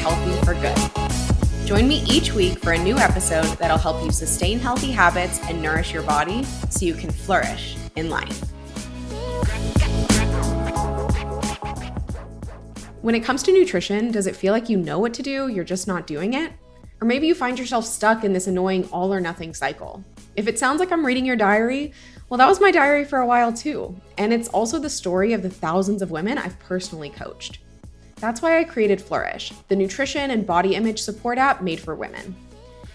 healthy for good. Join me each week for a new episode that'll help you sustain healthy habits and nourish your body so you can flourish in life. When it comes to nutrition, does it feel like you know what to do, you're just not doing it? Or maybe you find yourself stuck in this annoying all or nothing cycle. If it sounds like I'm reading your diary, well, that was my diary for a while too. And it's also the story of the thousands of women I've personally coached. That's why I created Flourish, the nutrition and body image support app made for women.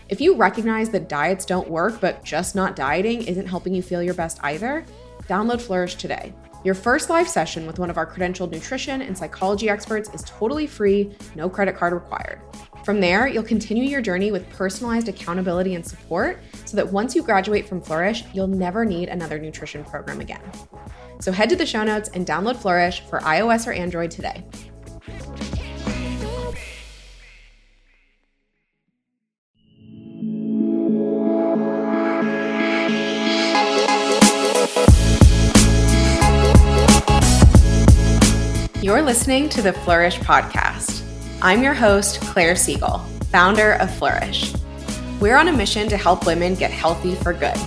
If you recognize that diets don't work, but just not dieting isn't helping you feel your best either, download Flourish today. Your first live session with one of our credentialed nutrition and psychology experts is totally free, no credit card required. From there, you'll continue your journey with personalized accountability and support so that once you graduate from Flourish, you'll never need another nutrition program again. So head to the show notes and download Flourish for iOS or Android today. You're listening to the Flourish Podcast. I'm your host, Claire Siegel, founder of Flourish. We're on a mission to help women get healthy for good.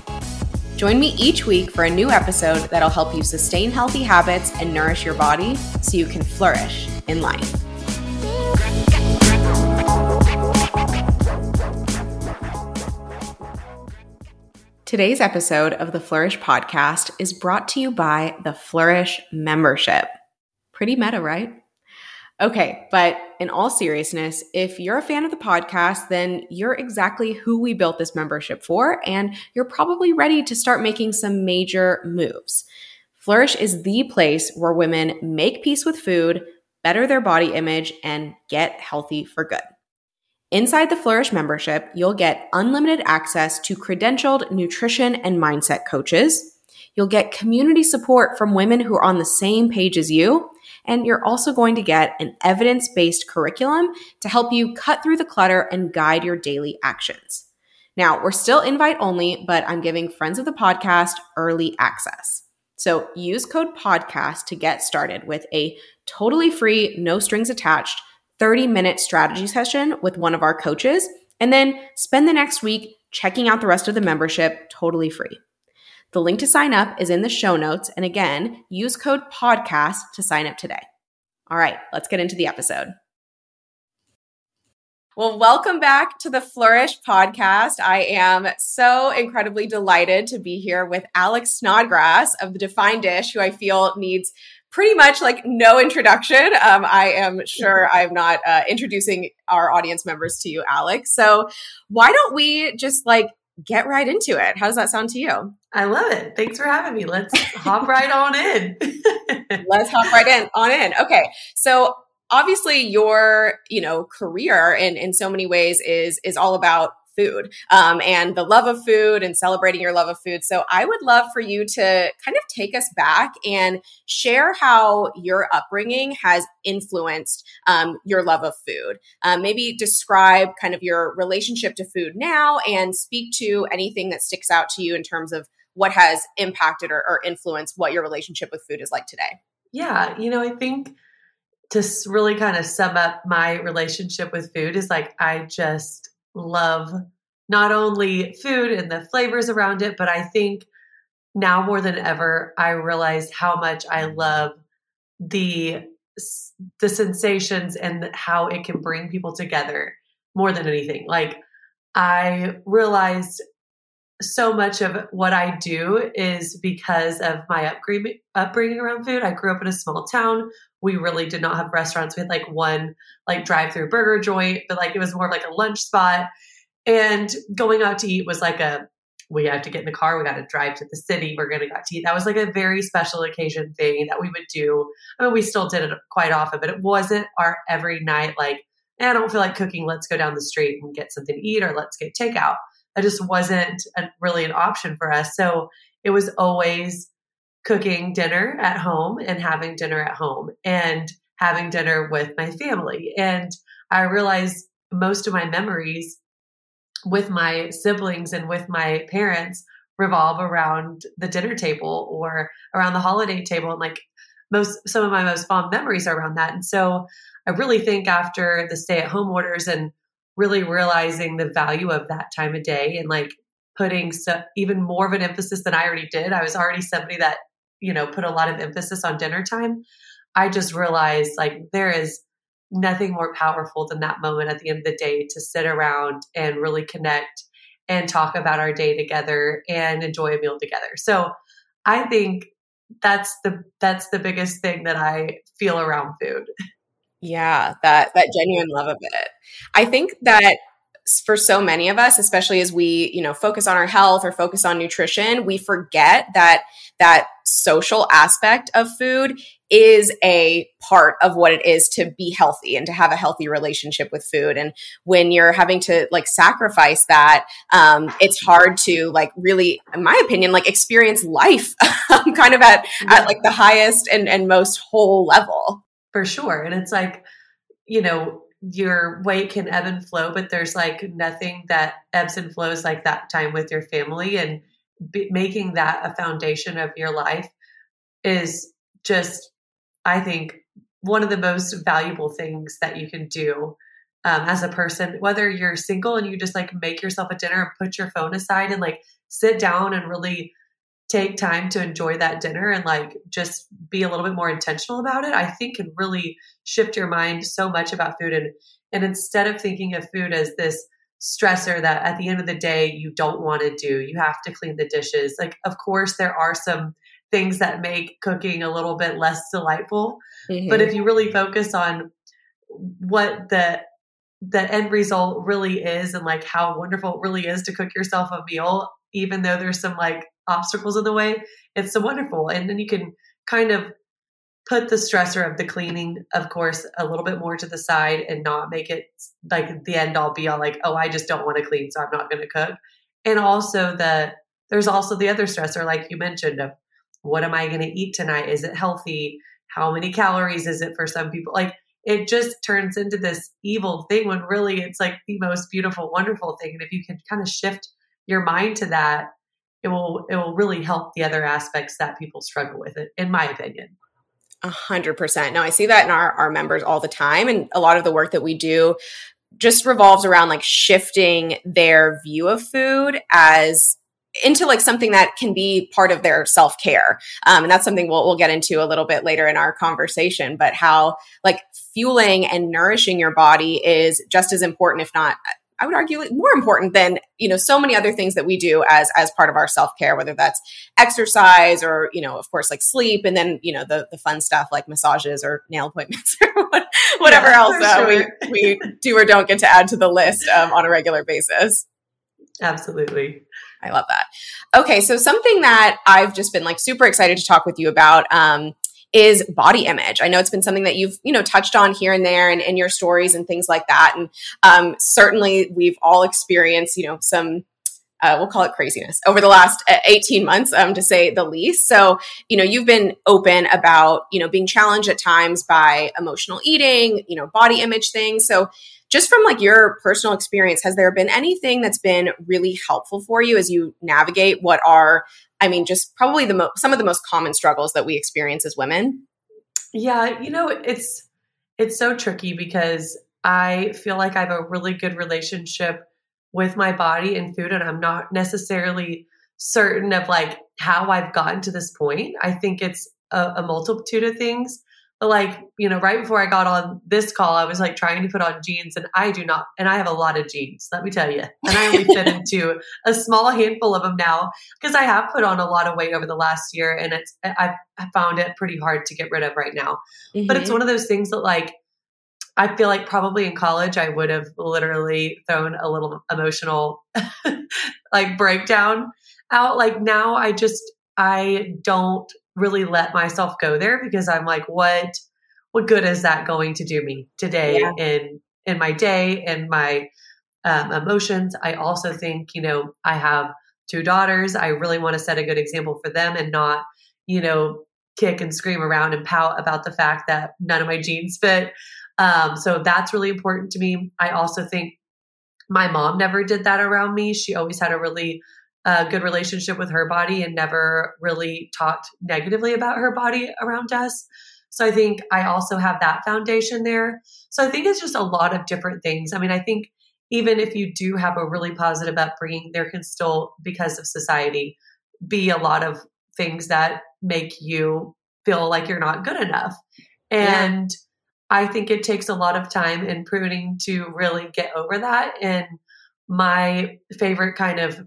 Join me each week for a new episode that'll help you sustain healthy habits and nourish your body so you can flourish in life. Today's episode of the Flourish podcast is brought to you by the Flourish membership. Pretty meta, right? Okay, but in all seriousness, if you're a fan of the podcast, then you're exactly who we built this membership for, and you're probably ready to start making some major moves. Flourish is the place where women make peace with food, better their body image, and get healthy for good. Inside the Flourish membership, you'll get unlimited access to credentialed nutrition and mindset coaches. You'll get community support from women who are on the same page as you and you're also going to get an evidence based curriculum to help you cut through the clutter and guide your daily actions. Now, we're still invite only, but I'm giving friends of the podcast early access. So use code podcast to get started with a totally free, no strings attached 30 minute strategy session with one of our coaches, and then spend the next week checking out the rest of the membership totally free. The link to sign up is in the show notes. And again, use code podcast to sign up today. All right, let's get into the episode. Well, welcome back to the Flourish podcast. I am so incredibly delighted to be here with Alex Snodgrass of the Defined Dish, who I feel needs pretty much like no introduction. Um, I am sure I'm not uh, introducing our audience members to you, Alex. So why don't we just like get right into it? How does that sound to you? I love it. Thanks for having me. Let's hop right on in. Let's hop right in on in. Okay. So obviously your, you know, career in, in so many ways is, is all about food um, and the love of food and celebrating your love of food. So I would love for you to kind of take us back and share how your upbringing has influenced um, your love of food. Um, maybe describe kind of your relationship to food now and speak to anything that sticks out to you in terms of what has impacted or, or influenced what your relationship with food is like today. Yeah, you know, I think to really kind of sum up my relationship with food is like I just love not only food and the flavors around it, but I think now more than ever I realize how much I love the the sensations and how it can bring people together more than anything. Like I realized so much of what I do is because of my upbringing, upbringing around food. I grew up in a small town. We really did not have restaurants. We had like one like drive-through burger joint, but like it was more like a lunch spot. And going out to eat was like a we have to get in the car. We got to drive to the city. We're going to go to eat. That was like a very special occasion thing that we would do. I mean, we still did it quite often, but it wasn't our every night. Like, eh, I don't feel like cooking. Let's go down the street and get something to eat, or let's get takeout. That just wasn't a, really an option for us. So it was always cooking dinner at home and having dinner at home and having dinner with my family. And I realized most of my memories with my siblings and with my parents revolve around the dinner table or around the holiday table and like most some of my most fond memories are around that. And so I really think after the stay at home orders and really realizing the value of that time of day and like putting so, even more of an emphasis than I already did. I was already somebody that, you know, put a lot of emphasis on dinner time. I just realized like there is nothing more powerful than that moment at the end of the day to sit around and really connect and talk about our day together and enjoy a meal together. So I think that's the that's the biggest thing that I feel around food. Yeah, that that genuine love of it. I think that for so many of us especially as we you know focus on our health or focus on nutrition we forget that that social aspect of food is a part of what it is to be healthy and to have a healthy relationship with food. And when you're having to like sacrifice that um, it's hard to like really in my opinion like experience life kind of at, at like the highest and, and most whole level. For sure. And it's like you know your weight can ebb and flow, but there's like nothing that ebbs and flows like that time with your family. And making that a foundation of your life is just, I think, one of the most valuable things that you can do um, as a person, whether you're single and you just like make yourself a dinner and put your phone aside and like sit down and really take time to enjoy that dinner and like just be a little bit more intentional about it, I think can really shift your mind so much about food. And, and instead of thinking of food as this stressor that at the end of the day you don't want to do, you have to clean the dishes. Like, of course, there are some things that make cooking a little bit less delightful. Mm-hmm. But if you really focus on what the the end result really is and like how wonderful it really is to cook yourself a meal even though there's some like obstacles in the way, it's so wonderful. And then you can kind of put the stressor of the cleaning, of course, a little bit more to the side and not make it like the end all be all like, oh, I just don't want to clean, so I'm not going to cook. And also the there's also the other stressor, like you mentioned, of what am I going to eat tonight? Is it healthy? How many calories is it for some people? Like it just turns into this evil thing when really it's like the most beautiful, wonderful thing. And if you can kind of shift your mind to that, it will it will really help the other aspects that people struggle with it, in my opinion. A hundred percent. No, I see that in our, our members all the time. And a lot of the work that we do just revolves around like shifting their view of food as into like something that can be part of their self care. Um, and that's something we'll, we'll get into a little bit later in our conversation, but how like fueling and nourishing your body is just as important, if not I would argue more important than, you know, so many other things that we do as as part of our self-care, whether that's exercise or, you know, of course like sleep and then, you know, the the fun stuff like massages or nail appointments or whatever yeah, else uh, sure. we we do or don't get to add to the list um, on a regular basis. Absolutely. I love that. Okay, so something that I've just been like super excited to talk with you about um, is body image. I know it's been something that you've, you know, touched on here and there and in your stories and things like that. And um, certainly we've all experienced, you know, some uh, we'll call it craziness over the last uh, 18 months um, to say the least so you know you've been open about you know being challenged at times by emotional eating you know body image things so just from like your personal experience has there been anything that's been really helpful for you as you navigate what are I mean, just probably the mo- some of the most common struggles that we experience as women. Yeah, you know, it's it's so tricky because I feel like I have a really good relationship with my body and food, and I'm not necessarily certain of like how I've gotten to this point. I think it's a, a multitude of things. Like, you know, right before I got on this call, I was like trying to put on jeans and I do not, and I have a lot of jeans, let me tell you. And I only fit into a small handful of them now because I have put on a lot of weight over the last year and it's, I've found it pretty hard to get rid of right now. Mm-hmm. But it's mm-hmm. one of those things that like, I feel like probably in college I would have literally thrown a little emotional like breakdown out. Like now I just, I don't really let myself go there because I'm like, what what good is that going to do me today yeah. in in my day and my um, emotions? I also think, you know, I have two daughters. I really want to set a good example for them and not, you know, kick and scream around and pout about the fact that none of my jeans fit. Um, so that's really important to me. I also think my mom never did that around me. She always had a really a good relationship with her body and never really talked negatively about her body around us. So I think I also have that foundation there. So I think it's just a lot of different things. I mean, I think even if you do have a really positive upbringing, there can still, because of society, be a lot of things that make you feel like you're not good enough. And yeah. I think it takes a lot of time and pruning to really get over that. And my favorite kind of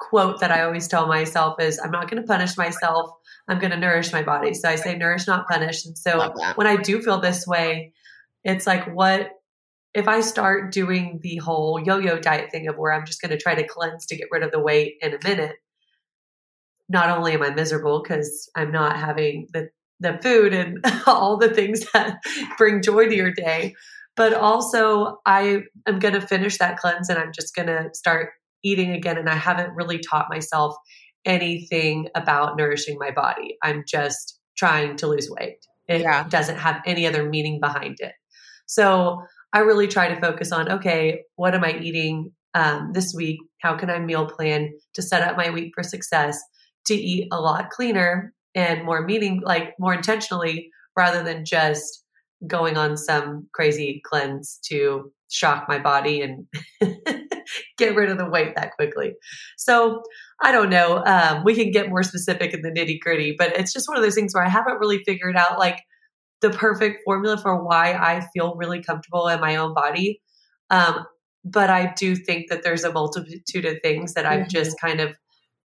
quote that I always tell myself is I'm not going to punish myself. I'm going to nourish my body. So I say nourish, not punish. And so when I do feel this way, it's like, what if I start doing the whole yo yo diet thing of where I'm just going to try to cleanse to get rid of the weight in a minute? Not only am I miserable because I'm not having the, the food and all the things that bring joy to your day, but also I am going to finish that cleanse and I'm just going to start eating again. And I haven't really taught myself anything about nourishing my body. I'm just trying to lose weight. It yeah. doesn't have any other meaning behind it. So I really try to focus on okay, what am I eating um, this week? How can I meal plan to set up my week for success to eat a lot cleaner and more meaning, like more intentionally, rather than just going on some crazy cleanse to shock my body and get rid of the weight that quickly. So I don't know. Um, we can get more specific in the nitty gritty, but it's just one of those things where I haven't really figured out like the perfect formula for why I feel really comfortable in my own body. Um, but I do think that there's a multitude of things that I've mm-hmm. just kind of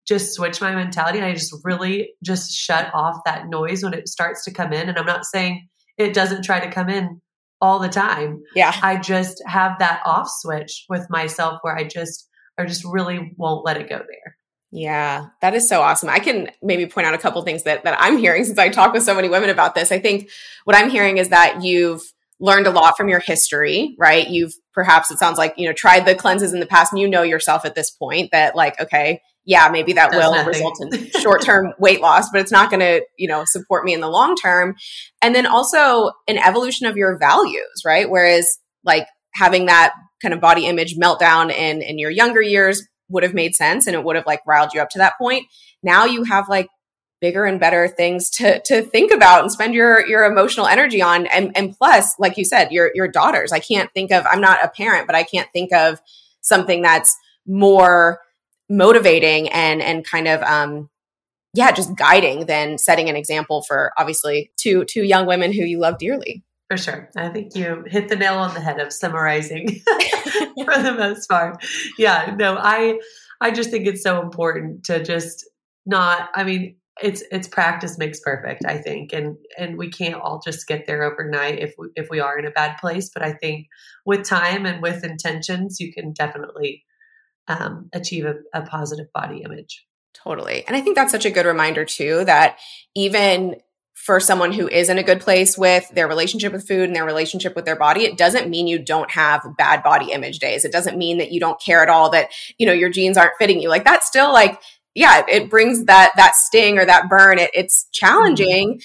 just switched my mentality and I just really just shut off that noise when it starts to come in. And I'm not saying it doesn't try to come in all the time. Yeah. I just have that off switch with myself where I just I just really won't let it go there. Yeah, that is so awesome. I can maybe point out a couple things that that I'm hearing since I talk with so many women about this. I think what I'm hearing is that you've learned a lot from your history, right? You've perhaps it sounds like, you know, tried the cleanses in the past and you know yourself at this point that like, okay, yeah, maybe that will nothing. result in short-term weight loss, but it's not going to, you know, support me in the long term. And then also an evolution of your values, right? Whereas like having that kind of body image meltdown in in your younger years would have made sense and it would have like riled you up to that point. Now you have like bigger and better things to to think about and spend your your emotional energy on and and plus like you said your your daughters I can't think of I'm not a parent but I can't think of something that's more motivating and and kind of um yeah just guiding than setting an example for obviously two two young women who you love dearly for sure. I think you hit the nail on the head of summarizing for the most part. Yeah, no, I I just think it's so important to just not I mean, it's it's practice makes perfect, I think. And and we can't all just get there overnight if we, if we are in a bad place, but I think with time and with intentions, you can definitely um, achieve a, a positive body image. Totally. And I think that's such a good reminder too that even for someone who is in a good place with their relationship with food and their relationship with their body, it doesn't mean you don't have bad body image days. It doesn't mean that you don't care at all that, you know, your jeans aren't fitting you. Like that's still like, yeah, it brings that, that sting or that burn. It, it's challenging.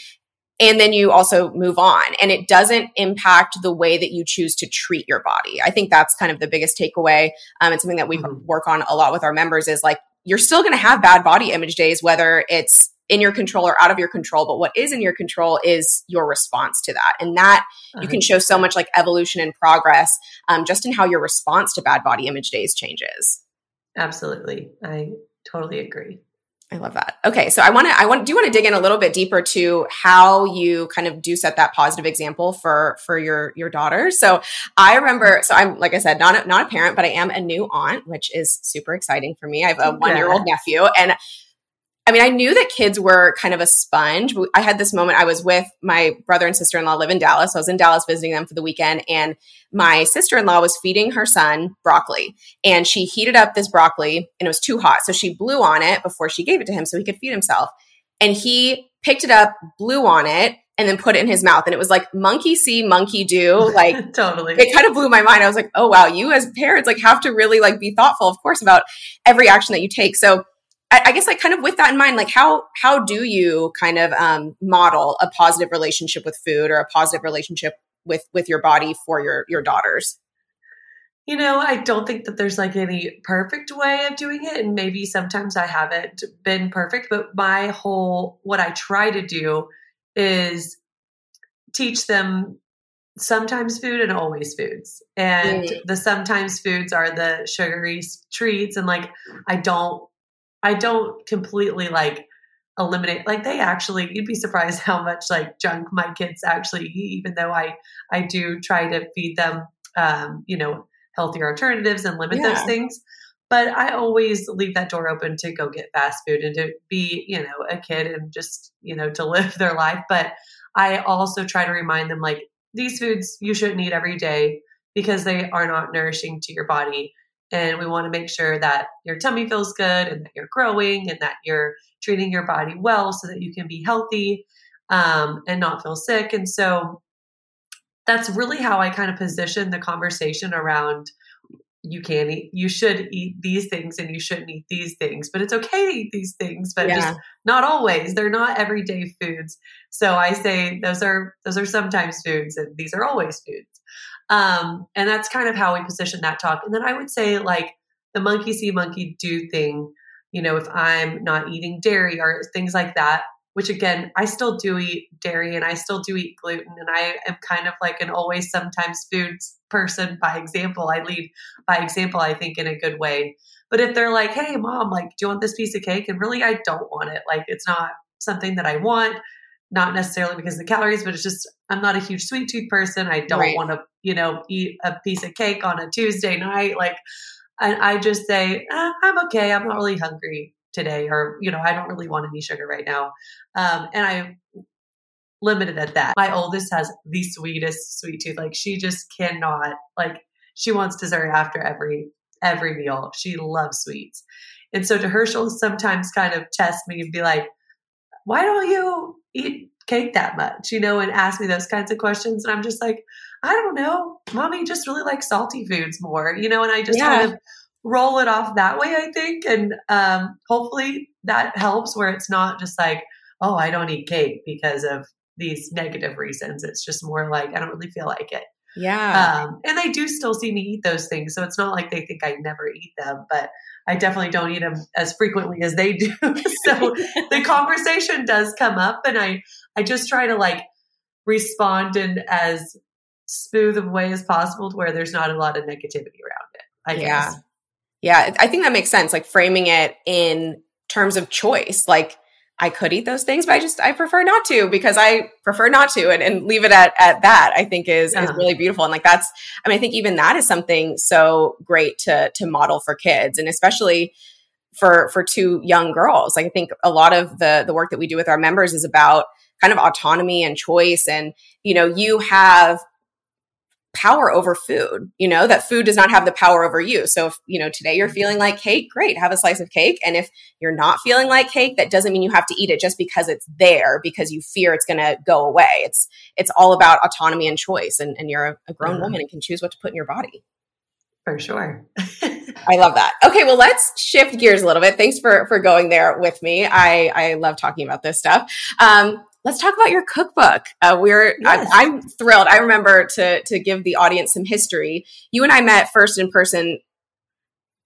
And then you also move on and it doesn't impact the way that you choose to treat your body. I think that's kind of the biggest takeaway. Um, it's something that we mm-hmm. work on a lot with our members is like, you're still going to have bad body image days, whether it's in your control or out of your control. But what is in your control is your response to that. And that you can show so much like evolution and progress um, just in how your response to bad body image days changes. Absolutely. I totally agree. I love that. Okay, so I want to I want do want to dig in a little bit deeper to how you kind of do set that positive example for for your your daughter. So I remember so I'm like I said not a, not a parent but I am a new aunt, which is super exciting for me. I have a 1-year-old nephew and I mean, I knew that kids were kind of a sponge. I had this moment. I was with my brother and sister in law live in Dallas. So I was in Dallas visiting them for the weekend, and my sister in law was feeding her son broccoli, and she heated up this broccoli, and it was too hot, so she blew on it before she gave it to him so he could feed himself. And he picked it up, blew on it, and then put it in his mouth. And it was like monkey see, monkey do. Like totally. It kind of blew my mind. I was like, oh wow, you as parents like have to really like be thoughtful, of course, about every action that you take. So I, I guess like kind of with that in mind, like how how do you kind of um, model a positive relationship with food or a positive relationship with with your body for your your daughters? you know, I don't think that there's like any perfect way of doing it. And maybe sometimes I haven't been perfect, but my whole, what I try to do is teach them sometimes food and always foods. And mm. the sometimes foods are the sugary treats. And like, I don't, I don't completely like eliminate, like they actually, you'd be surprised how much like junk my kids actually eat, even though I, I do try to feed them, um, you know, healthier alternatives and limit yeah. those things. But I always leave that door open to go get fast food and to be, you know, a kid and just, you know, to live their life. But I also try to remind them like these foods you shouldn't eat every day because they are not nourishing to your body. And we want to make sure that your tummy feels good and that you're growing and that you're treating your body well so that you can be healthy um, and not feel sick. And so that's really how I kind of position the conversation around you can eat, you should eat these things and you shouldn't eat these things, but it's okay to eat these things, but yeah. just not always. They're not everyday foods. So I say those are, those are sometimes foods and these are always foods. Um, and that's kind of how we position that talk. And then I would say like the monkey see, monkey do thing, you know, if I'm not eating dairy or things like that, which again, I still do eat dairy and I still do eat gluten. And I am kind of like an always sometimes foods person by example. I lead by example, I think, in a good way. But if they're like, hey, mom, like, do you want this piece of cake? And really, I don't want it. Like, it's not something that I want, not necessarily because of the calories, but it's just, I'm not a huge sweet tooth person. I don't right. want to, you know, eat a piece of cake on a Tuesday night. Like, and I just say, eh, I'm okay. I'm not really hungry today or you know i don't really want any sugar right now um, and i limited at that my oldest has the sweetest sweet tooth like she just cannot like she wants dessert after every every meal she loves sweets and so to her she'll sometimes kind of test me and be like why don't you eat cake that much you know and ask me those kinds of questions and i'm just like i don't know mommy just really likes salty foods more you know and i just yeah. kind of roll it off that way, I think. And um, hopefully that helps where it's not just like, oh, I don't eat cake because of these negative reasons. It's just more like, I don't really feel like it. Yeah. Um, and they do still see me eat those things. So it's not like they think I never eat them, but I definitely don't eat them as frequently as they do. so the conversation does come up and I, I just try to like respond in as smooth of a way as possible to where there's not a lot of negativity around it. I yeah. guess. Yeah, I think that makes sense. Like framing it in terms of choice. Like I could eat those things, but I just I prefer not to because I prefer not to and, and leave it at at that, I think is yeah. is really beautiful. And like that's I mean, I think even that is something so great to to model for kids and especially for for two young girls. Like I think a lot of the the work that we do with our members is about kind of autonomy and choice and you know you have power over food, you know, that food does not have the power over you. So if, you know, today you're feeling like cake, great, have a slice of cake. And if you're not feeling like cake, that doesn't mean you have to eat it just because it's there because you fear it's going to go away. It's, it's all about autonomy and choice. And, and you're a, a grown woman and can choose what to put in your body. For sure. I love that. Okay, well, let's shift gears a little bit. Thanks for for going there with me. I I love talking about this stuff. Um, let's talk about your cookbook. Uh, we're yes. I, am thrilled. I remember to to give the audience some history. You and I met first in person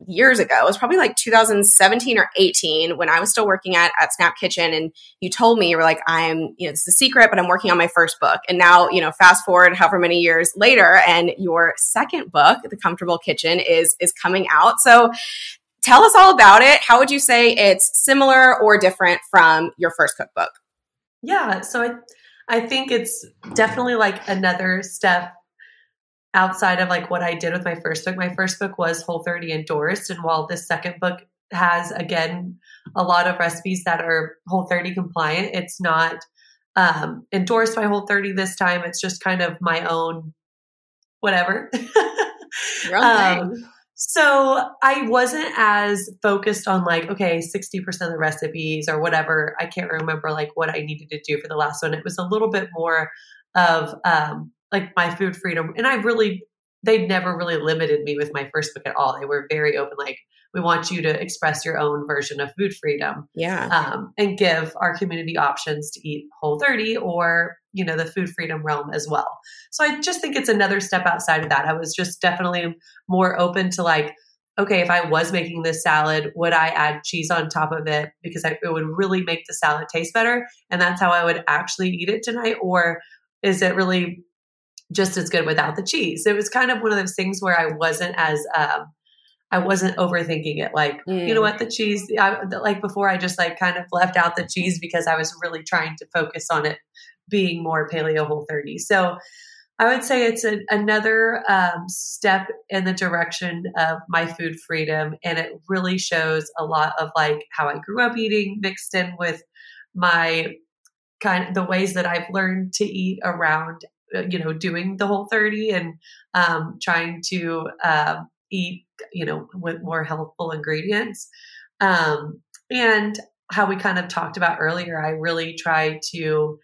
years ago. It was probably like 2017 or 18 when I was still working at at Snap Kitchen, and you told me you were like, "I'm you know this is a secret, but I'm working on my first book." And now you know, fast forward however many years later, and your second book, The Comfortable Kitchen, is is coming out. So. Tell us all about it. How would you say it's similar or different from your first cookbook? Yeah, so I I think it's definitely like another step outside of like what I did with my first book. My first book was Whole 30 endorsed and while this second book has again a lot of recipes that are Whole 30 compliant, it's not um, endorsed by Whole 30 this time. It's just kind of my own whatever. um, so I wasn't as focused on like, okay, 60% of the recipes or whatever. I can't remember like what I needed to do for the last one. It was a little bit more of um, like my food freedom. And I really, they never really limited me with my first book at all. They were very open, like, we want you to express your own version of food freedom. Yeah. Um, and give our community options to eat whole 30 or, you know, the food freedom realm as well. So I just think it's another step outside of that. I was just definitely more open to like, okay, if I was making this salad, would I add cheese on top of it because I, it would really make the salad taste better? And that's how I would actually eat it tonight? Or is it really just as good without the cheese? It was kind of one of those things where I wasn't as, um, I wasn't overthinking it. Like, mm. you know mm. what, the cheese, I, like before, I just like kind of left out the cheese because I was really trying to focus on it being more paleo whole 30. So I would say it's a, another um, step in the direction of my food freedom. And it really shows a lot of like how I grew up eating mixed in with my kind of the ways that I've learned to eat around, uh, you know, doing the whole 30 and um, trying to uh, eat, you know, with more healthful ingredients. Um, and how we kind of talked about earlier, I really try to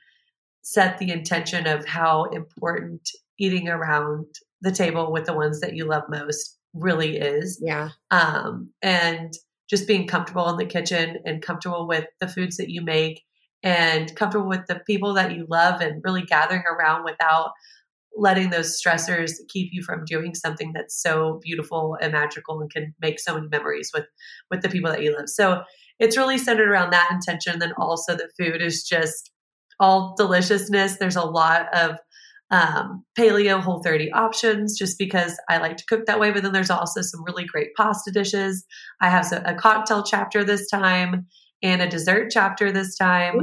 set the intention of how important eating around the table with the ones that you love most really is. Yeah. Um, and just being comfortable in the kitchen and comfortable with the foods that you make and comfortable with the people that you love and really gathering around without letting those stressors keep you from doing something that's so beautiful and magical and can make so many memories with with the people that you love. So it's really centered around that intention. Then also the food is just all deliciousness. There's a lot of um, paleo whole 30 options just because I like to cook that way. But then there's also some really great pasta dishes. I have a cocktail chapter this time and a dessert chapter this time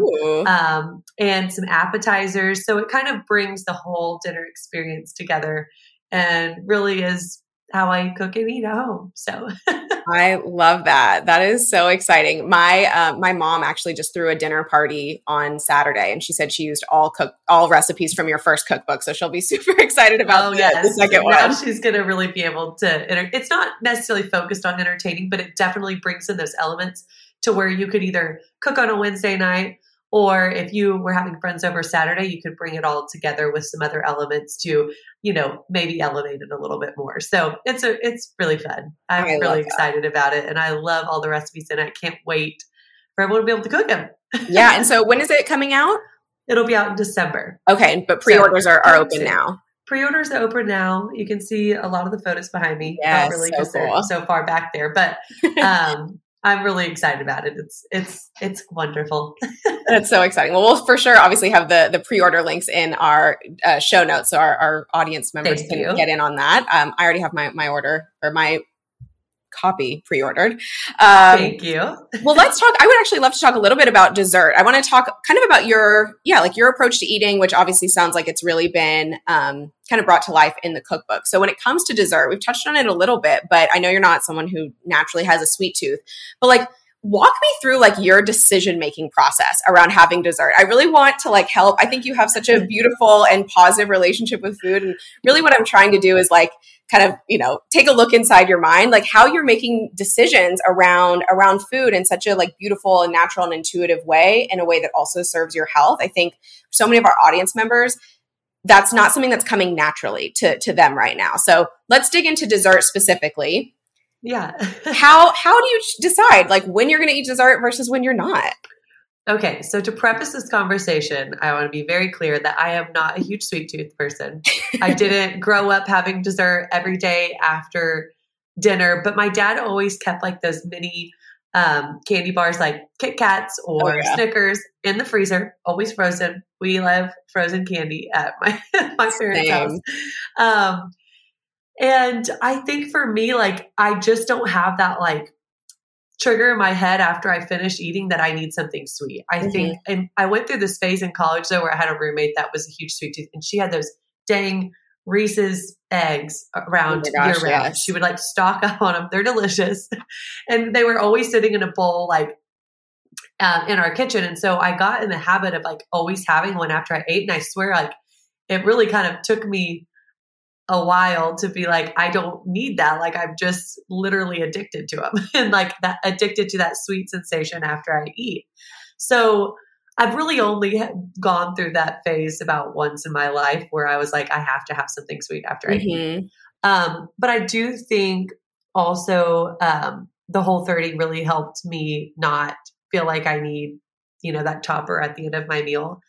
um, and some appetizers. So it kind of brings the whole dinner experience together and really is how I cook and eat at home. So I love that. That is so exciting. My uh, my mom actually just threw a dinner party on Saturday, and she said she used all cook all recipes from your first cookbook. So she'll be super excited about oh, the, yes. the second one. She's going to really be able to. It's not necessarily focused on entertaining, but it definitely brings in those elements to where you could either cook on a Wednesday night or if you were having friends over Saturday, you could bring it all together with some other elements to, you know, maybe elevate it a little bit more. So it's a it's really fun. I'm I really excited about it, and I love all the recipes, and I can't wait for everyone to be able to cook them. yeah, and so when is it coming out? It'll be out in December. Okay, but pre-orders so, are, are open now. Pre-orders are open now. You can see a lot of the photos behind me. Yes, Not really so cool. so far back there, but um, I'm really excited about it. It's it's it's wonderful. That's so exciting. Well, we'll for sure obviously have the the pre order links in our uh, show notes, so our, our audience members Thank can you. get in on that. Um, I already have my my order or my copy pre-ordered. Um, Thank you. well, let's talk. I would actually love to talk a little bit about dessert. I want to talk kind of about your, yeah, like your approach to eating, which obviously sounds like it's really been um, kind of brought to life in the cookbook. So when it comes to dessert, we've touched on it a little bit, but I know you're not someone who naturally has a sweet tooth. But like, walk me through like your decision making process around having dessert i really want to like help i think you have such a beautiful and positive relationship with food and really what i'm trying to do is like kind of you know take a look inside your mind like how you're making decisions around around food in such a like beautiful and natural and intuitive way in a way that also serves your health. I think so many of our audience members that's not something that's coming naturally to to them right now. So let's dig into dessert specifically. Yeah. How how do you decide like when you're going to eat dessert versus when you're not Okay, so to preface this conversation, I want to be very clear that I am not a huge sweet tooth person. I didn't grow up having dessert every day after dinner, but my dad always kept like those mini um, candy bars like Kit Kats or oh, yeah. Snickers in the freezer, always frozen. We love frozen candy at my my parents' house. Um, and I think for me, like I just don't have that like trigger in my head after I finish eating that I need something sweet. I mm-hmm. think, and I went through this phase in college though where I had a roommate that was a huge sweet tooth, and she had those dang Reese's eggs around oh gosh, year round. Yes. She would like stock up on them. They're delicious, and they were always sitting in a bowl like um, in our kitchen. And so I got in the habit of like always having one after I ate, and I swear like it really kind of took me a while to be like, I don't need that. Like I'm just literally addicted to them and like that addicted to that sweet sensation after I eat. So I've really only gone through that phase about once in my life where I was like, I have to have something sweet after I mm-hmm. eat. Um, but I do think also um, the whole 30 really helped me not feel like I need, you know, that topper at the end of my meal.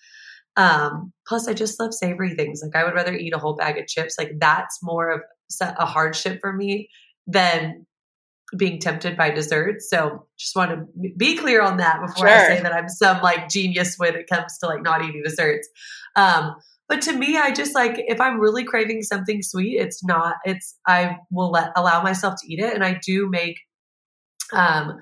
Um, plus, I just love savory things. Like, I would rather eat a whole bag of chips. Like, that's more of a hardship for me than being tempted by desserts. So, just want to be clear on that before sure. I say that I'm some like genius when it comes to like not eating desserts. Um, but to me, I just like if I'm really craving something sweet, it's not. It's I will let allow myself to eat it, and I do make um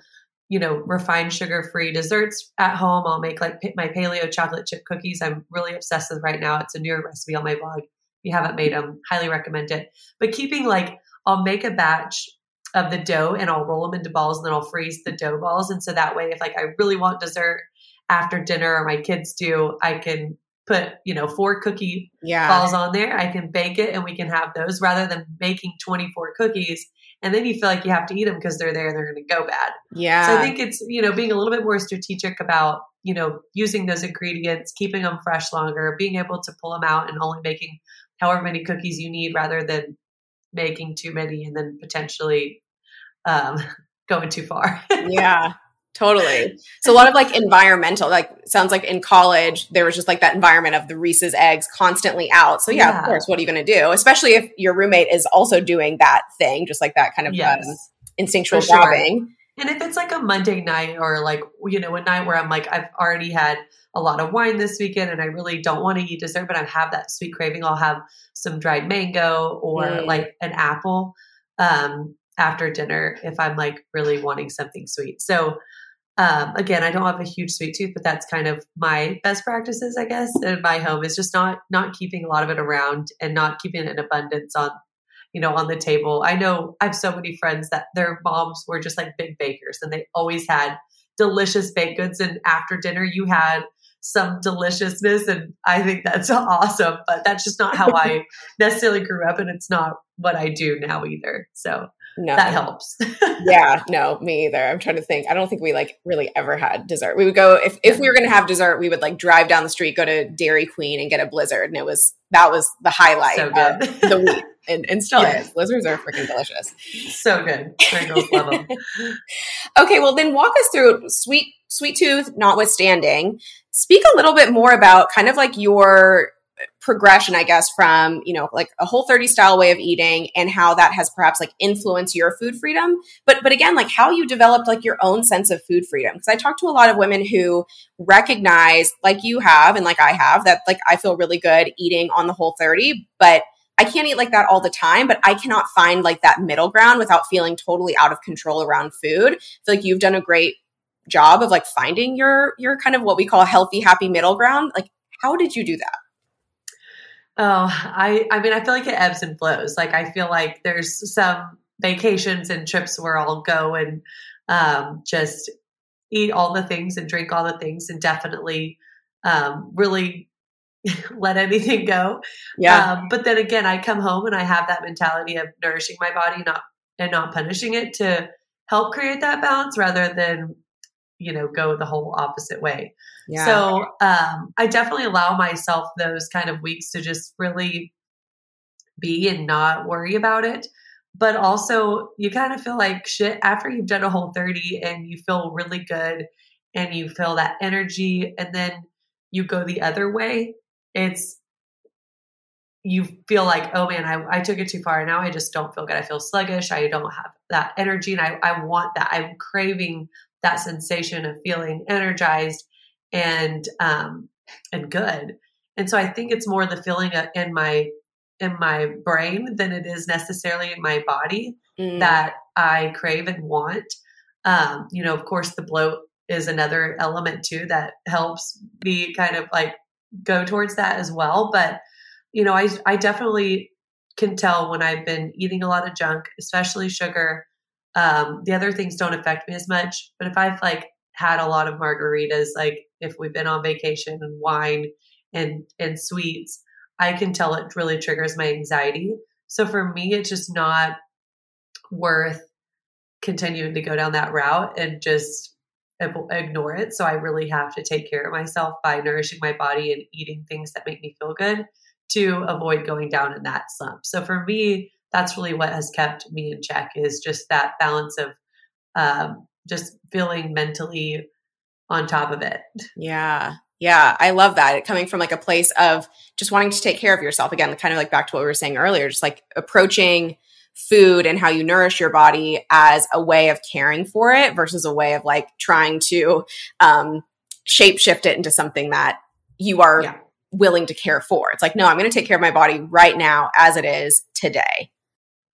you know, refined sugar free desserts at home. I'll make like my paleo chocolate chip cookies. I'm really obsessed with right now. It's a newer recipe on my blog. If you haven't made them, highly recommend it. But keeping like, I'll make a batch of the dough and I'll roll them into balls and then I'll freeze the dough balls. And so that way, if like I really want dessert after dinner or my kids do, I can put, you know, four cookie yeah. balls on there. I can bake it and we can have those rather than making 24 cookies and then you feel like you have to eat them because they're there and they're going to go bad. Yeah. So I think it's, you know, being a little bit more strategic about, you know, using those ingredients, keeping them fresh longer, being able to pull them out and only making however many cookies you need rather than making too many and then potentially um, going too far. yeah. Totally. So a lot of like environmental, like sounds like in college there was just like that environment of the Reese's eggs constantly out. So yeah, yeah. of course, what are you going to do? Especially if your roommate is also doing that thing, just like that kind of yes. um, instinctual For. And if it's like a Monday night or like you know a night where I'm like I've already had a lot of wine this weekend and I really don't want to eat dessert, but I have that sweet craving, I'll have some dried mango or mm. like an apple um, after dinner if I'm like really wanting something sweet. So um, again, I don't have a huge sweet tooth, but that's kind of my best practices, I guess, in my home is just not not keeping a lot of it around and not keeping it in abundance on, you know, on the table. I know I have so many friends that their moms were just like big bakers and they always had delicious baked goods, and after dinner you had some deliciousness, and I think that's awesome. But that's just not how I necessarily grew up, and it's not what I do now either. So no. That helps. yeah, no, me either. I'm trying to think. I don't think we like really ever had dessert. We would go if if we were going to have dessert, we would like drive down the street, go to Dairy Queen and get a blizzard and it was that was the highlight so of the week. And, and still yes. is. Blizzards are freaking delicious. So good. Girls love them. okay, well then walk us through sweet sweet tooth notwithstanding. Speak a little bit more about kind of like your progression, I guess, from, you know, like a whole 30 style way of eating and how that has perhaps like influenced your food freedom. But but again, like how you developed like your own sense of food freedom. Because I talk to a lot of women who recognize, like you have and like I have, that like I feel really good eating on the whole 30, but I can't eat like that all the time, but I cannot find like that middle ground without feeling totally out of control around food. I feel like you've done a great job of like finding your your kind of what we call healthy, happy middle ground. Like, how did you do that? Oh, I I mean I feel like it ebbs and flows. Like I feel like there's some vacations and trips where I'll go and um, just eat all the things and drink all the things and definitely um, really let anything go. Yeah. Um, but then again, I come home and I have that mentality of nourishing my body, not and not punishing it to help create that balance rather than you know go the whole opposite way. Yeah. So um, I definitely allow myself those kind of weeks to just really be and not worry about it. But also, you kind of feel like shit after you've done a whole 30 and you feel really good and you feel that energy, and then you go the other way. It's you feel like, oh man, I, I took it too far. Now I just don't feel good. I feel sluggish. I don't have that energy. And I, I want that. I'm craving that sensation of feeling energized and um, and good. And so I think it's more the feeling in my in my brain than it is necessarily in my body mm. that I crave and want. Um, you know, of course, the bloat is another element too that helps me kind of like go towards that as well. But you know, I I definitely can tell when I've been eating a lot of junk, especially sugar. Um, the other things don't affect me as much, but if I've like had a lot of margaritas, like if we've been on vacation and wine and and sweets, I can tell it really triggers my anxiety. So for me, it's just not worth continuing to go down that route and just ignore it. So I really have to take care of myself by nourishing my body and eating things that make me feel good to avoid going down in that slump. So for me, that's really what has kept me in check is just that balance of um, just feeling mentally on top of it. Yeah. Yeah, I love that. It Coming from like a place of just wanting to take care of yourself again, kind of like back to what we were saying earlier, just like approaching food and how you nourish your body as a way of caring for it versus a way of like trying to um, shape shift it into something that you are yeah. willing to care for. It's like, no, I'm going to take care of my body right now as it is today.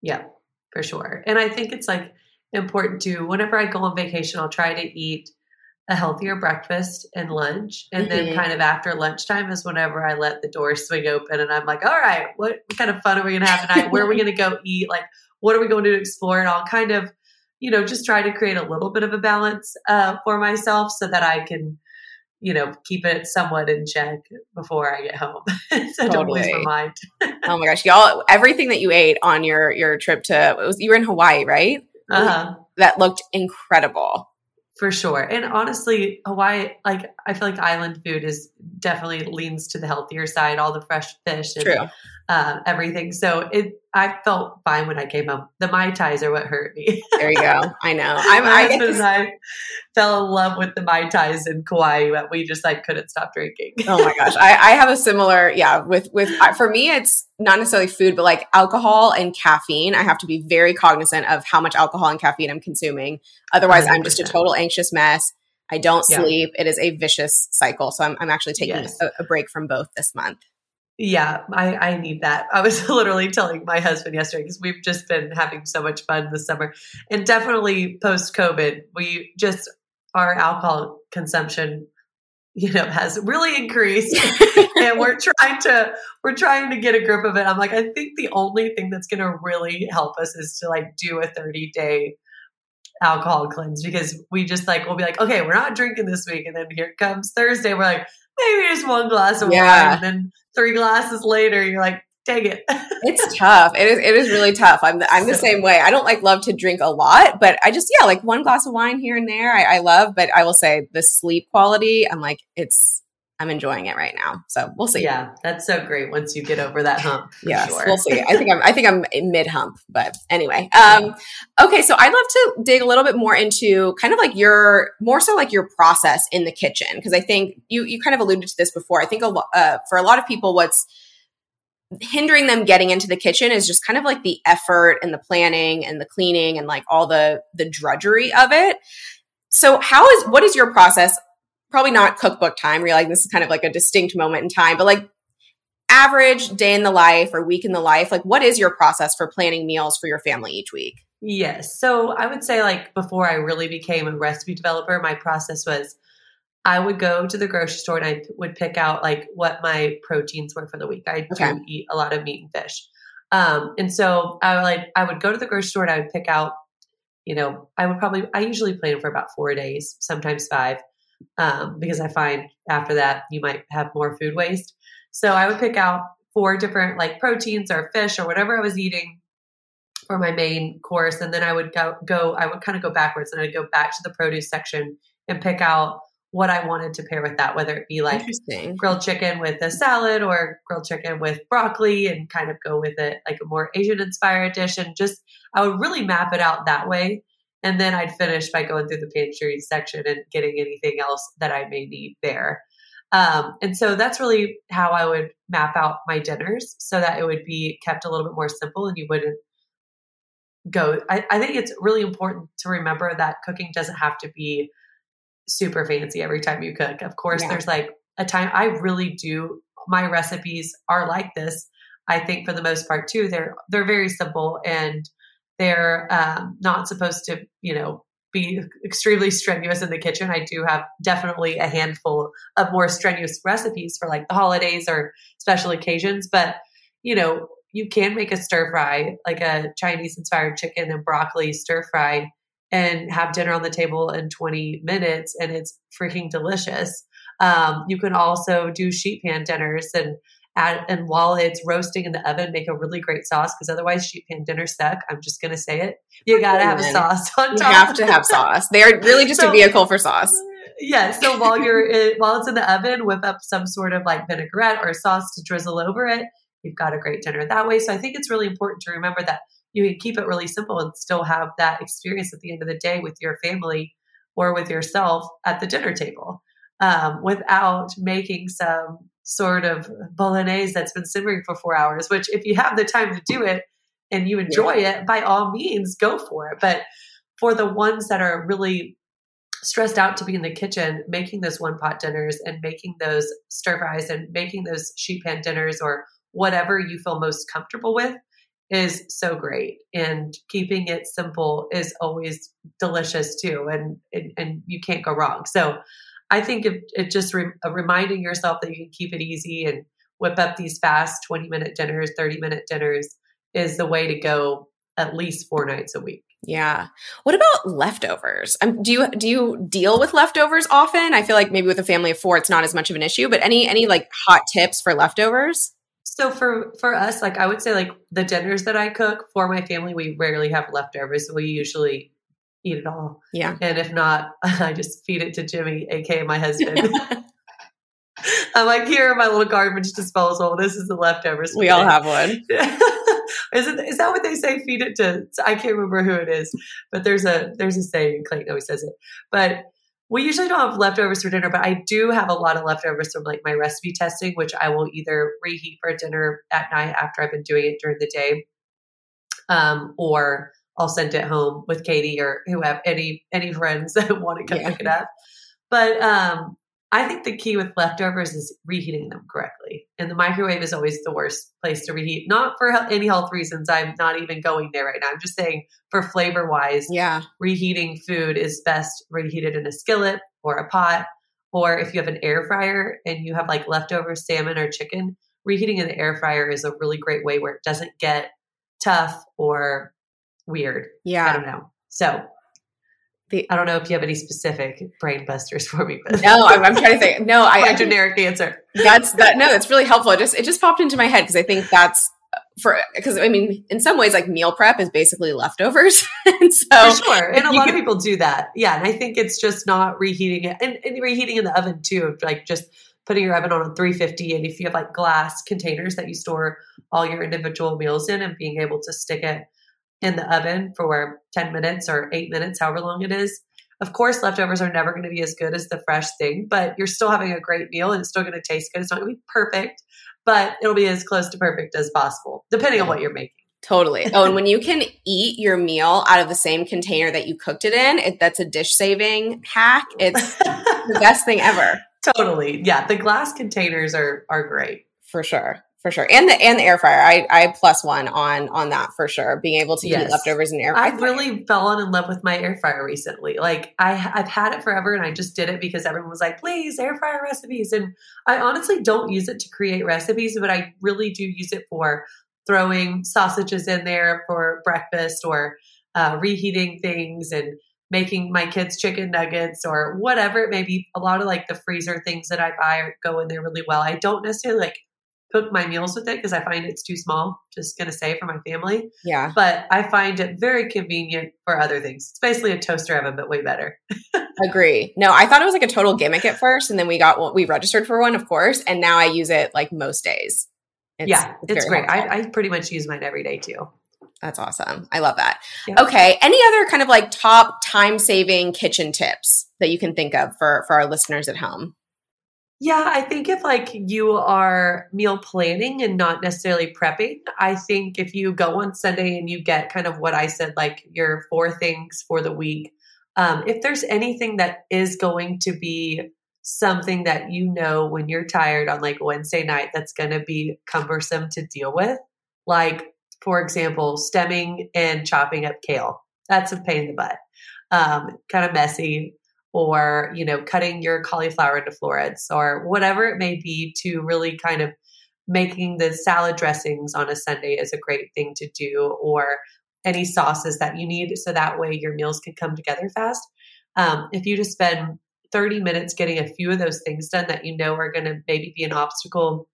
Yeah, for sure. And I think it's like important to, whenever I go on vacation, I'll try to eat a healthier breakfast and lunch. And mm-hmm. then kind of after lunchtime is whenever I let the door swing open and I'm like, all right, what kind of fun are we going to have tonight? Where are we going to go eat? Like, what are we going to explore? And I'll kind of, you know, just try to create a little bit of a balance uh, for myself so that I can, you know, keep it somewhat in check before I get home. so totally. don't lose my mind. oh my gosh, y'all! Everything that you ate on your your trip to was you were in Hawaii, right? Uh-huh. That looked incredible for sure. And honestly, Hawaii, like I feel like island food is definitely leans to the healthier side, all the fresh fish and True. Uh, everything. So it, I felt fine when I came home. The mai tais are what hurt me. there you go. I know. I'm, My I husband and I fell in love with the mai tais in Kauai, but we just like couldn't stop drinking. oh my gosh, I, I have a similar. Yeah, with with for me, it's not necessarily food, but like alcohol and caffeine. I have to be very cognizant of how much alcohol and caffeine I'm consuming. Otherwise, i am just a total anxious mess. I don't sleep. Yeah. It is a vicious cycle. So I'm, I'm actually taking yes. a, a break from both this month. Yeah, I, I need that. I was literally telling my husband yesterday because we've just been having so much fun this summer. And definitely post COVID, we just, our alcohol consumption, you know, has really increased. and we're trying to, we're trying to get a grip of it. I'm like, I think the only thing that's going to really help us is to like do a 30 day alcohol cleanse because we just like, we'll be like, okay, we're not drinking this week. And then here comes Thursday. We're like, maybe just one glass of yeah. wine. And then three glasses later, you're like, dang it. it's tough. It is, it is really tough. I'm the, I'm the same way. I don't like love to drink a lot, but I just, yeah, like one glass of wine here and there, I, I love, but I will say the sleep quality, I'm like, it's, I'm enjoying it right now. So we'll see. Yeah, that's so great once you get over that hump. Yeah, sure. we'll see. I think I'm I think I'm mid hump, but anyway. Um, okay, so I'd love to dig a little bit more into kind of like your more so like your process in the kitchen because I think you you kind of alluded to this before. I think a lo- uh, for a lot of people, what's hindering them getting into the kitchen is just kind of like the effort and the planning and the cleaning and like all the the drudgery of it. So how is what is your process probably not cookbook time. Where like, this is kind of like a distinct moment in time, but like average day in the life or week in the life, like what is your process for planning meals for your family each week? Yes. So I would say like before I really became a recipe developer, my process was I would go to the grocery store and I would pick out like what my proteins were for the week. I okay. do eat a lot of meat and fish. Um, and so I would like I would go to the grocery store and I would pick out, you know, I would probably I usually plan for about four days, sometimes five um, because I find after that you might have more food waste. So I would pick out four different like proteins or fish or whatever I was eating for my main course, and then I would go go I would kind of go backwards and I'd go back to the produce section and pick out what I wanted to pair with that, whether it be like grilled chicken with a salad or grilled chicken with broccoli and kind of go with it like a more Asian inspired dish. And just, I would really map it out that way. And then I'd finish by going through the pantry section and getting anything else that I may need there. Um, and so that's really how I would map out my dinners so that it would be kept a little bit more simple and you wouldn't go. I, I think it's really important to remember that cooking doesn't have to be super fancy every time you cook. Of course, yeah. there's like a time I really do. My recipes are like this. I think for the most part too, they're they're very simple and they're um, not supposed to, you know, be extremely strenuous in the kitchen. I do have definitely a handful of more strenuous recipes for like the holidays or special occasions, but you know, you can make a stir fry, like a Chinese inspired chicken and broccoli stir fry, and have dinner on the table in 20 minutes, and it's freaking delicious. Um, you can also do sheet pan dinners and add, and while it's roasting in the oven, make a really great sauce because otherwise sheet pan dinner suck. I'm just going to say it. You got to have a sauce on top. You have to have sauce. They're really just so, a vehicle for sauce. Yeah. So while you're in, while it's in the oven, whip up some sort of like vinaigrette or sauce to drizzle over it. You've got a great dinner that way. So I think it's really important to remember that you can keep it really simple and still have that experience at the end of the day with your family or with yourself at the dinner table um, without making some sort of bolognese that's been simmering for four hours, which if you have the time to do it and you enjoy yeah. it, by all means, go for it. But for the ones that are really stressed out to be in the kitchen, making those one pot dinners and making those stir fries and making those sheet pan dinners or whatever you feel most comfortable with is so great and keeping it simple is always delicious too and and, and you can't go wrong so i think it, it just re- reminding yourself that you can keep it easy and whip up these fast 20 minute dinners 30 minute dinners is the way to go at least four nights a week yeah. What about leftovers? Um, do you do you deal with leftovers often? I feel like maybe with a family of four, it's not as much of an issue. But any any like hot tips for leftovers? So for for us, like I would say, like the dinners that I cook for my family, we rarely have leftovers. We usually eat it all. Yeah. And if not, I just feed it to Jimmy, aka my husband. I'm like, here, my little garbage disposal. This is the leftovers. We all have one. is it is that what they say? Feed it to I can't remember who it is, but there's a there's a saying. Clayton always says it. But we usually don't have leftovers for dinner, but I do have a lot of leftovers from like my recipe testing, which I will either reheat for dinner at night after I've been doing it during the day, um, or I'll send it home with Katie or whoever any any friends that want to come yeah. pick it up. But um, I think the key with leftovers is reheating them correctly. And the microwave is always the worst place to reheat. Not for any health reasons. I'm not even going there right now. I'm just saying for flavor wise, yeah, reheating food is best reheated in a skillet or a pot. Or if you have an air fryer and you have like leftover salmon or chicken, reheating in the air fryer is a really great way where it doesn't get tough or weird. Yeah. I don't know. So the, I don't know if you have any specific brain busters for me, but no, I'm, I'm trying to think. No, I my generic answer. That's that. No, that's really helpful. It just it just popped into my head because I think that's uh, for because I mean, in some ways, like meal prep is basically leftovers. and so, for sure, and a lot can, of people do that. Yeah, and I think it's just not reheating it and, and reheating in the oven too. Like just putting your oven on 350, and if you have like glass containers that you store all your individual meals in, and being able to stick it in the oven for 10 minutes or eight minutes, however long it is. Of course, leftovers are never going to be as good as the fresh thing, but you're still having a great meal and it's still going to taste good. It's not going to be perfect, but it'll be as close to perfect as possible, depending on what you're making. Totally. Oh, and when you can eat your meal out of the same container that you cooked it in, it, that's a dish saving hack. It's the best thing ever. Totally. Yeah, the glass containers are are great. For sure for sure. And the and the air fryer. I i plus one on on that for sure. Being able to yes. eat leftovers in air fryer. i've really fallen in love with my air fryer recently. Like i i've had it forever and i just did it because everyone was like please air fryer recipes. And i honestly don't use it to create recipes but i really do use it for throwing sausages in there for breakfast or uh, reheating things and making my kids chicken nuggets or whatever it may be. A lot of like the freezer things that i buy go in there really well. I don't necessarily like cook my meals with it because I find it's too small. Just gonna say for my family. Yeah. But I find it very convenient for other things. It's basically a toaster oven, but way better. Agree. No, I thought it was like a total gimmick at first, and then we got what we registered for one, of course, and now I use it like most days. It's, yeah, it's, it's great. I, I, pretty much use mine every day too. That's awesome. I love that. Yeah. Okay. Any other kind of like top time saving kitchen tips that you can think of for for our listeners at home? Yeah, I think if like you are meal planning and not necessarily prepping, I think if you go on Sunday and you get kind of what I said, like your four things for the week, um, if there's anything that is going to be something that you know when you're tired on like Wednesday night that's going to be cumbersome to deal with, like for example, stemming and chopping up kale, that's a pain in the butt. Um, kind of messy or you know cutting your cauliflower into florets or whatever it may be to really kind of making the salad dressings on a sunday is a great thing to do or any sauces that you need so that way your meals can come together fast um, if you just spend 30 minutes getting a few of those things done that you know are going to maybe be an obstacle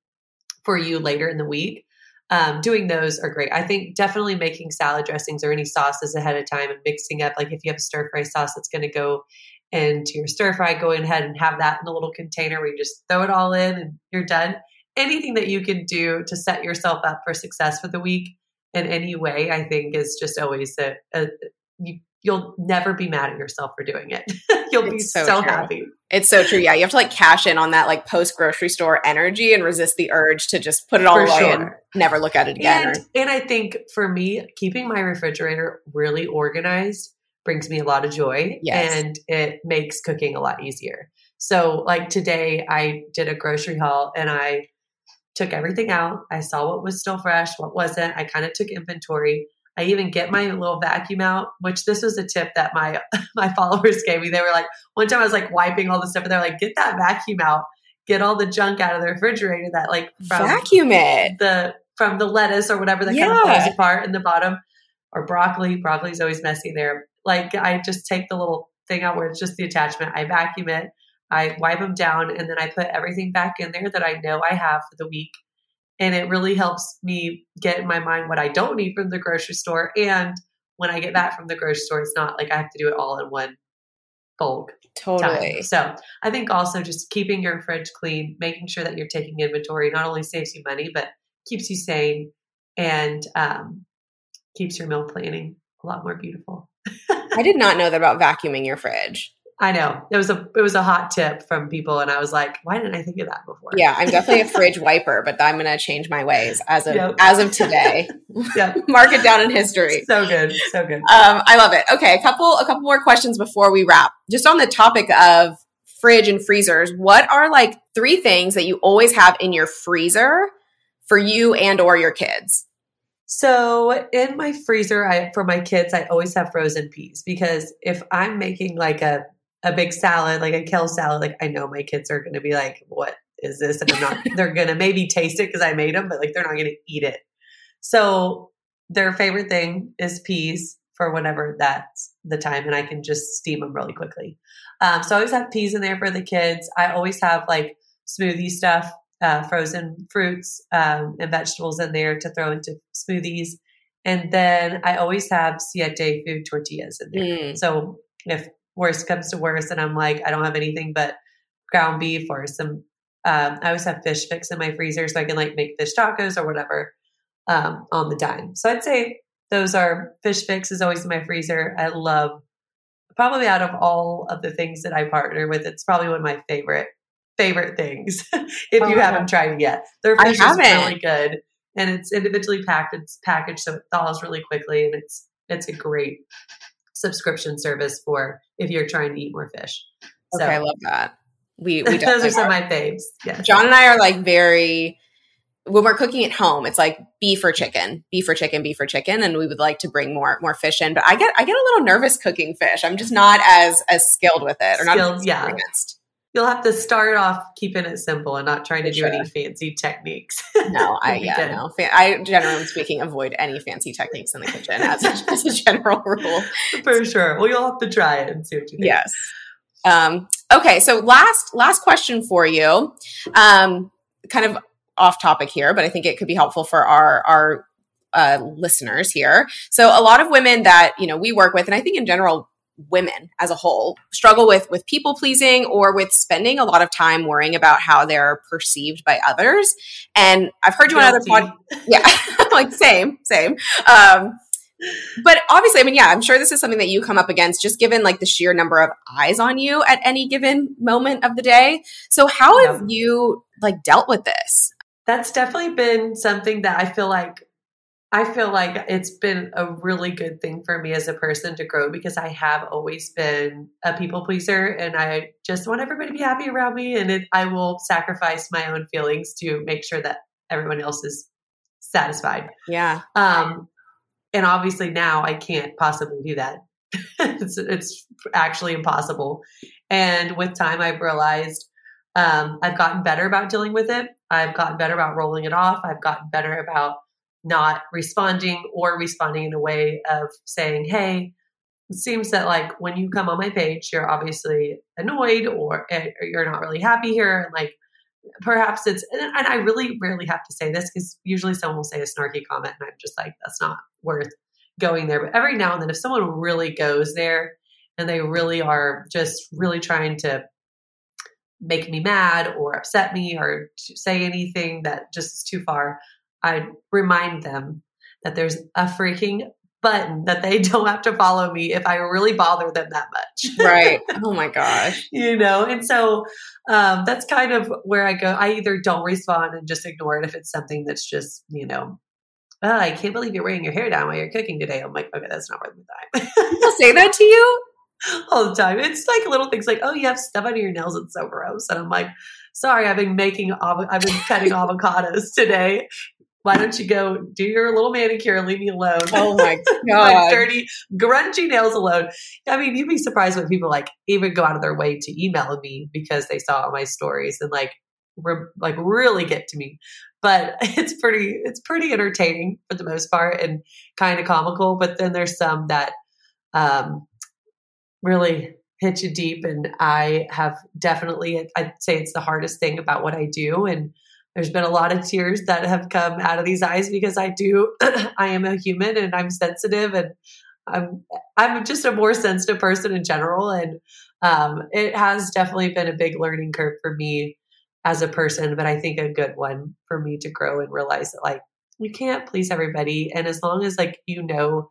for you later in the week um, doing those are great. I think definitely making salad dressings or any sauces ahead of time and mixing up, like if you have a stir fry sauce that's going to go into your stir fry, go ahead and have that in a little container where you just throw it all in and you're done. Anything that you can do to set yourself up for success for the week in any way, I think is just always a, a you, you'll never be mad at yourself for doing it. you'll be so, so happy. It's so true. Yeah, you have to like cash in on that like post grocery store energy and resist the urge to just put it all for away sure. and never look at it again. And, and I think for me, keeping my refrigerator really organized brings me a lot of joy yes. and it makes cooking a lot easier. So, like today, I did a grocery haul and I took everything out. I saw what was still fresh, what wasn't. I kind of took inventory. I even get my little vacuum out, which this was a tip that my my followers gave me. They were like, one time I was like wiping all the stuff, and they're like, get that vacuum out, get all the junk out of the refrigerator that like vacuum it the from the lettuce or whatever that yeah. kind of falls apart in the bottom, or broccoli. Broccoli's always messy there. Like I just take the little thing out where it's just the attachment. I vacuum it. I wipe them down and then I put everything back in there that I know I have for the week. And it really helps me get in my mind what I don't need from the grocery store. And when I get back from the grocery store, it's not like I have to do it all in one bulk. Totally. Time. So I think also just keeping your fridge clean, making sure that you're taking inventory not only saves you money, but keeps you sane and um, keeps your meal planning a lot more beautiful. I did not know that about vacuuming your fridge. I know it was a it was a hot tip from people, and I was like, why didn't I think of that before? Yeah, I'm definitely a fridge wiper, but I'm going to change my ways as of yep. as of today. mark it down in history. So good, so good. Um, I love it. Okay, a couple a couple more questions before we wrap. Just on the topic of fridge and freezers, what are like three things that you always have in your freezer for you and or your kids? So in my freezer, I for my kids, I always have frozen peas because if I'm making like a a big salad, like a kale salad, like I know my kids are going to be like, "What is this?" And I'm not. they're going to maybe taste it because I made them, but like they're not going to eat it. So their favorite thing is peas for whenever that's the time, and I can just steam them really quickly. Um, so I always have peas in there for the kids. I always have like smoothie stuff, uh, frozen fruits um, and vegetables in there to throw into smoothies. And then I always have siete food tortillas in there. Mm. So if worst comes to worst and I'm like, I don't have anything but ground beef or some, um, I always have fish fix in my freezer so I can like make fish tacos or whatever um, on the dime. So I'd say those are fish fix is always in my freezer. I love probably out of all of the things that I partner with, it's probably one of my favorite favorite things. if oh, you haven't tried it yet, their fish is really good and it's individually packed. It's packaged so it thaws really quickly and it's it's a great subscription service for if you're trying to eat more fish. So, okay, I love that. We, we those are some of my faves. Yeah, John and I are like very when we're cooking at home, it's like beef or chicken, beef or chicken, beef or chicken, and we would like to bring more more fish in. But I get I get a little nervous cooking fish. I'm just not as as skilled with it, or not skilled, yeah. You'll have to start off keeping it simple and not trying to do sure. any fancy techniques. No, I yeah no. I generally speaking avoid any fancy techniques in the kitchen as a, as a general rule. For sure. Well, you'll have to try it and see what you think. Yes. Um, okay, so last last question for you. Um, kind of off topic here, but I think it could be helpful for our our uh, listeners here. So a lot of women that you know we work with, and I think in general women as a whole struggle with with people pleasing or with spending a lot of time worrying about how they're perceived by others and i've heard you Guilty. on other pod yeah like same same um but obviously i mean yeah i'm sure this is something that you come up against just given like the sheer number of eyes on you at any given moment of the day so how yeah. have you like dealt with this that's definitely been something that i feel like I feel like it's been a really good thing for me as a person to grow because I have always been a people pleaser and I just want everybody to be happy around me and it, I will sacrifice my own feelings to make sure that everyone else is satisfied. Yeah. Um, and obviously now I can't possibly do that. it's, it's actually impossible. And with time, I've realized um, I've gotten better about dealing with it. I've gotten better about rolling it off. I've gotten better about not responding or responding in a way of saying, hey, it seems that like when you come on my page, you're obviously annoyed or, eh, or you're not really happy here. And like perhaps it's, and, and I really rarely have to say this because usually someone will say a snarky comment and I'm just like, that's not worth going there. But every now and then, if someone really goes there and they really are just really trying to make me mad or upset me or say anything that just is too far, I remind them that there's a freaking button that they don't have to follow me if I really bother them that much. right. Oh my gosh. you know, and so um, that's kind of where I go. I either don't respond and just ignore it if it's something that's just, you know, oh, I can't believe you're wearing your hair down while you're cooking today. I'm like, okay, that's not worth the time. I'll say that to you? All the time. It's like little things like, oh, you have stuff under your nails. It's so gross. And I'm like, sorry, I've been making, I've been cutting avocados today why don't you go do your little manicure and leave me alone? Oh my god, my dirty, grungy nails alone. I mean, you'd be surprised when people like even go out of their way to email me because they saw my stories and like re- like really get to me. But it's pretty it's pretty entertaining for the most part and kind of comical. But then there's some that um, really hit you deep, and I have definitely I'd say it's the hardest thing about what I do and there's been a lot of tears that have come out of these eyes because I do I am a human and I'm sensitive and I'm I'm just a more sensitive person in general and um, it has definitely been a big learning curve for me as a person but I think a good one for me to grow and realize that like you can't please everybody and as long as like you know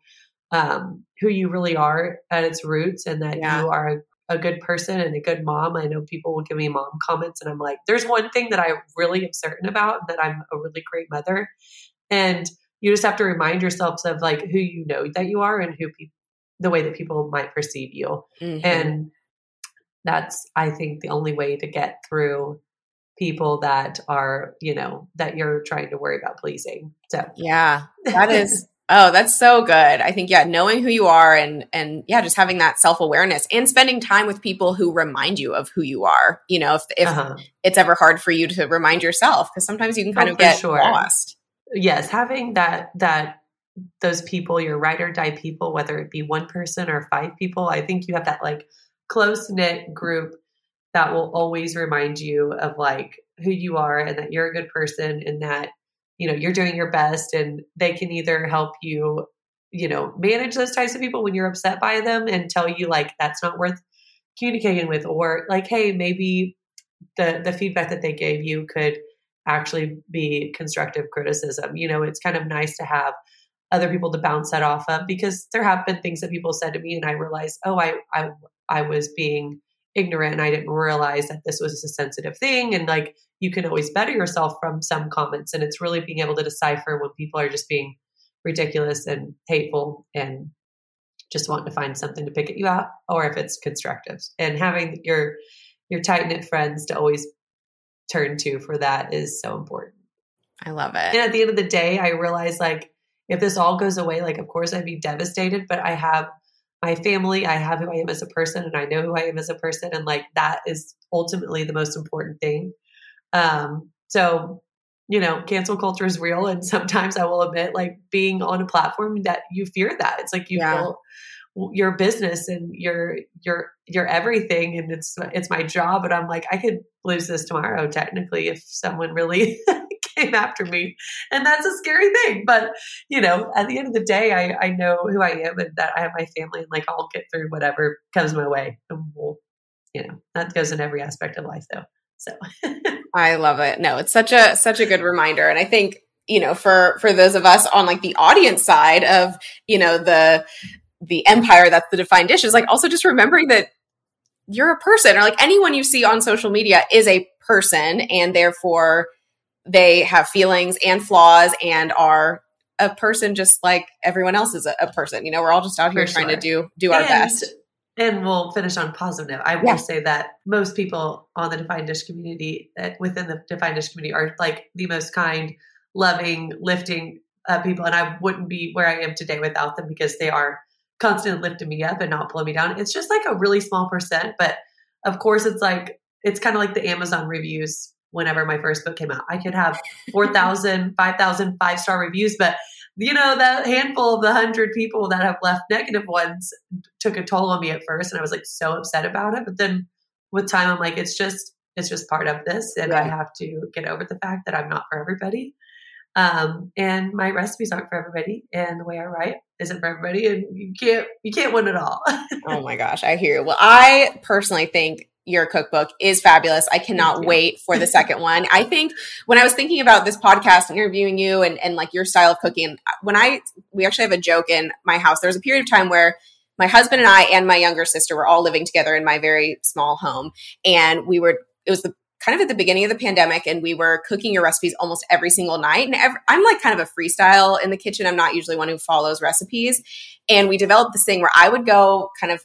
um, who you really are at its roots and that yeah. you are a good person and a good mom. I know people will give me mom comments, and I'm like, there's one thing that I really am certain about that I'm a really great mother. And you just have to remind yourselves of like who you know that you are and who people, the way that people might perceive you. Mm-hmm. And that's, I think, the only way to get through people that are, you know, that you're trying to worry about pleasing. So, yeah, that is Oh, that's so good. I think yeah, knowing who you are and and yeah, just having that self-awareness and spending time with people who remind you of who you are. You know, if if uh-huh. it's ever hard for you to remind yourself because sometimes you can kind oh, of get sure. lost. Yes, having that that those people, your ride or die people, whether it be one person or five people, I think you have that like close knit group that will always remind you of like who you are and that you're a good person and that you know you're doing your best and they can either help you you know manage those types of people when you're upset by them and tell you like that's not worth communicating with or like hey maybe the the feedback that they gave you could actually be constructive criticism. You know it's kind of nice to have other people to bounce that off of because there have been things that people said to me and i realized oh i i i was being ignorant and I didn't realize that this was a sensitive thing. And like you can always better yourself from some comments. And it's really being able to decipher when people are just being ridiculous and hateful and just wanting to find something to pick at you out or if it's constructive. And having your your tight knit friends to always turn to for that is so important. I love it. And at the end of the day, I realize like if this all goes away, like of course I'd be devastated, but I have my family. I have who I am as a person and I know who I am as a person. And like that is ultimately the most important thing. Um, so, you know, cancel culture is real. And sometimes I will admit, like being on a platform that you fear that. It's like you yeah. feel your business and your your your everything and it's it's my job but i'm like i could lose this tomorrow technically if someone really came after me. And that's a scary thing. But, you know, at the end of the day, I, I know who I am and that I have my family and like I'll get through whatever comes my way. And we'll, you know, that goes in every aspect of life though. So I love it. No, it's such a such a good reminder. And I think, you know, for for those of us on like the audience side of, you know, the the empire that's the defined dish is like also just remembering that you're a person or like anyone you see on social media is a person and therefore they have feelings and flaws and are a person just like everyone else is a, a person. You know, we're all just out here For trying sure. to do do our best. And we'll finish on positive note. I will yeah. say that most people on the defined dish community, uh, within the defined dish community, are like the most kind, loving, lifting uh, people. And I wouldn't be where I am today without them because they are constantly lifting me up and not pulling me down. It's just like a really small percent, but of course, it's like it's kind of like the Amazon reviews whenever my first book came out. I could have 4,000, 5,000 five star reviews, but you know, that handful of the hundred people that have left negative ones took a toll on me at first. And I was like so upset about it. But then with time, I'm like, it's just, it's just part of this. And right. I have to get over the fact that I'm not for everybody. Um, and my recipes aren't for everybody. And the way I write isn't for everybody. And you can't, you can't win it all. oh my gosh. I hear you. Well, I personally think your cookbook is fabulous. I cannot wait for the second one. I think when I was thinking about this podcast interviewing you and, and like your style of cooking, when I, we actually have a joke in my house, there was a period of time where my husband and I and my younger sister were all living together in my very small home. And we were, it was the kind of at the beginning of the pandemic and we were cooking your recipes almost every single night. And every, I'm like kind of a freestyle in the kitchen. I'm not usually one who follows recipes. And we developed this thing where I would go kind of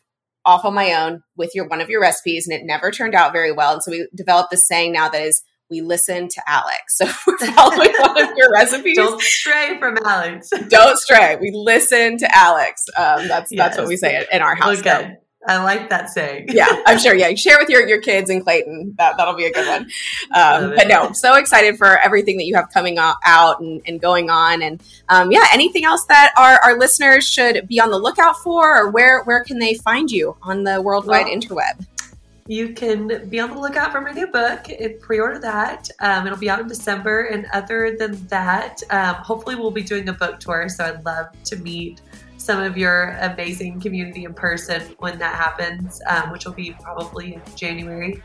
off on my own with your one of your recipes and it never turned out very well. And so we developed this saying now that is we listen to Alex. So we're following one of your recipes. Don't stray from Alex. Don't stray. We listen to Alex. Um, that's yes. that's what we say in our house. Okay. I like that saying. yeah, I'm sure. Yeah, share with your, your kids and Clayton. That that'll be a good one. Um, but no, so excited for everything that you have coming out and, and going on. And um, yeah, anything else that our, our listeners should be on the lookout for, or where where can they find you on the worldwide well, interweb? You can be on the lookout for my new book and pre-order that. Um, it'll be out in December. And other than that, um, hopefully we'll be doing a book tour. So I'd love to meet some of your amazing community in person when that happens, um, which will be probably in January.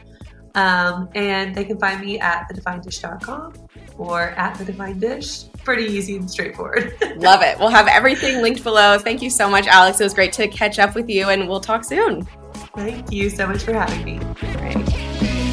Um, and they can find me at thedefinedish.com or at the Defined Dish. Pretty easy and straightforward. Love it. We'll have everything linked below. Thank you so much, Alex. It was great to catch up with you, and we'll talk soon. Thank you so much for having me.